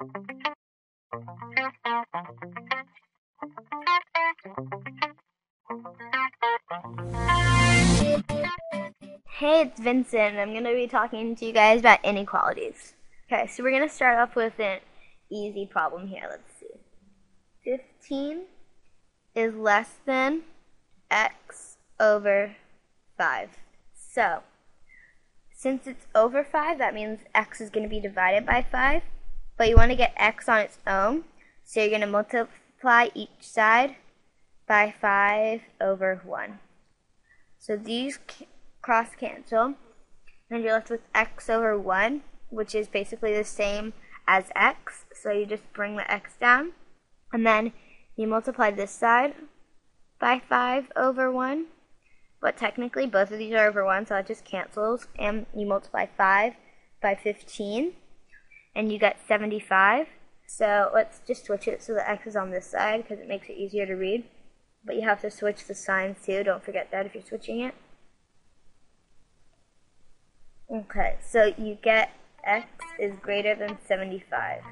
Hey, it's Vincent. I'm going to be talking to you guys about inequalities. Okay, so we're going to start off with an easy problem here. Let's see. 15 is less than x over 5. So, since it's over 5, that means x is going to be divided by 5. But you want to get x on its own, so you're going to multiply each side by 5 over 1. So these cross cancel, and you're left with x over 1, which is basically the same as x. So you just bring the x down, and then you multiply this side by 5 over 1. But technically, both of these are over 1, so it just cancels. And you multiply 5 by 15, and you got 75. So let's just switch it so the x is on this side because it makes it easier to read. But you have to switch the signs too. Don't forget that if you're switching it. Okay, so you get x is greater than 75.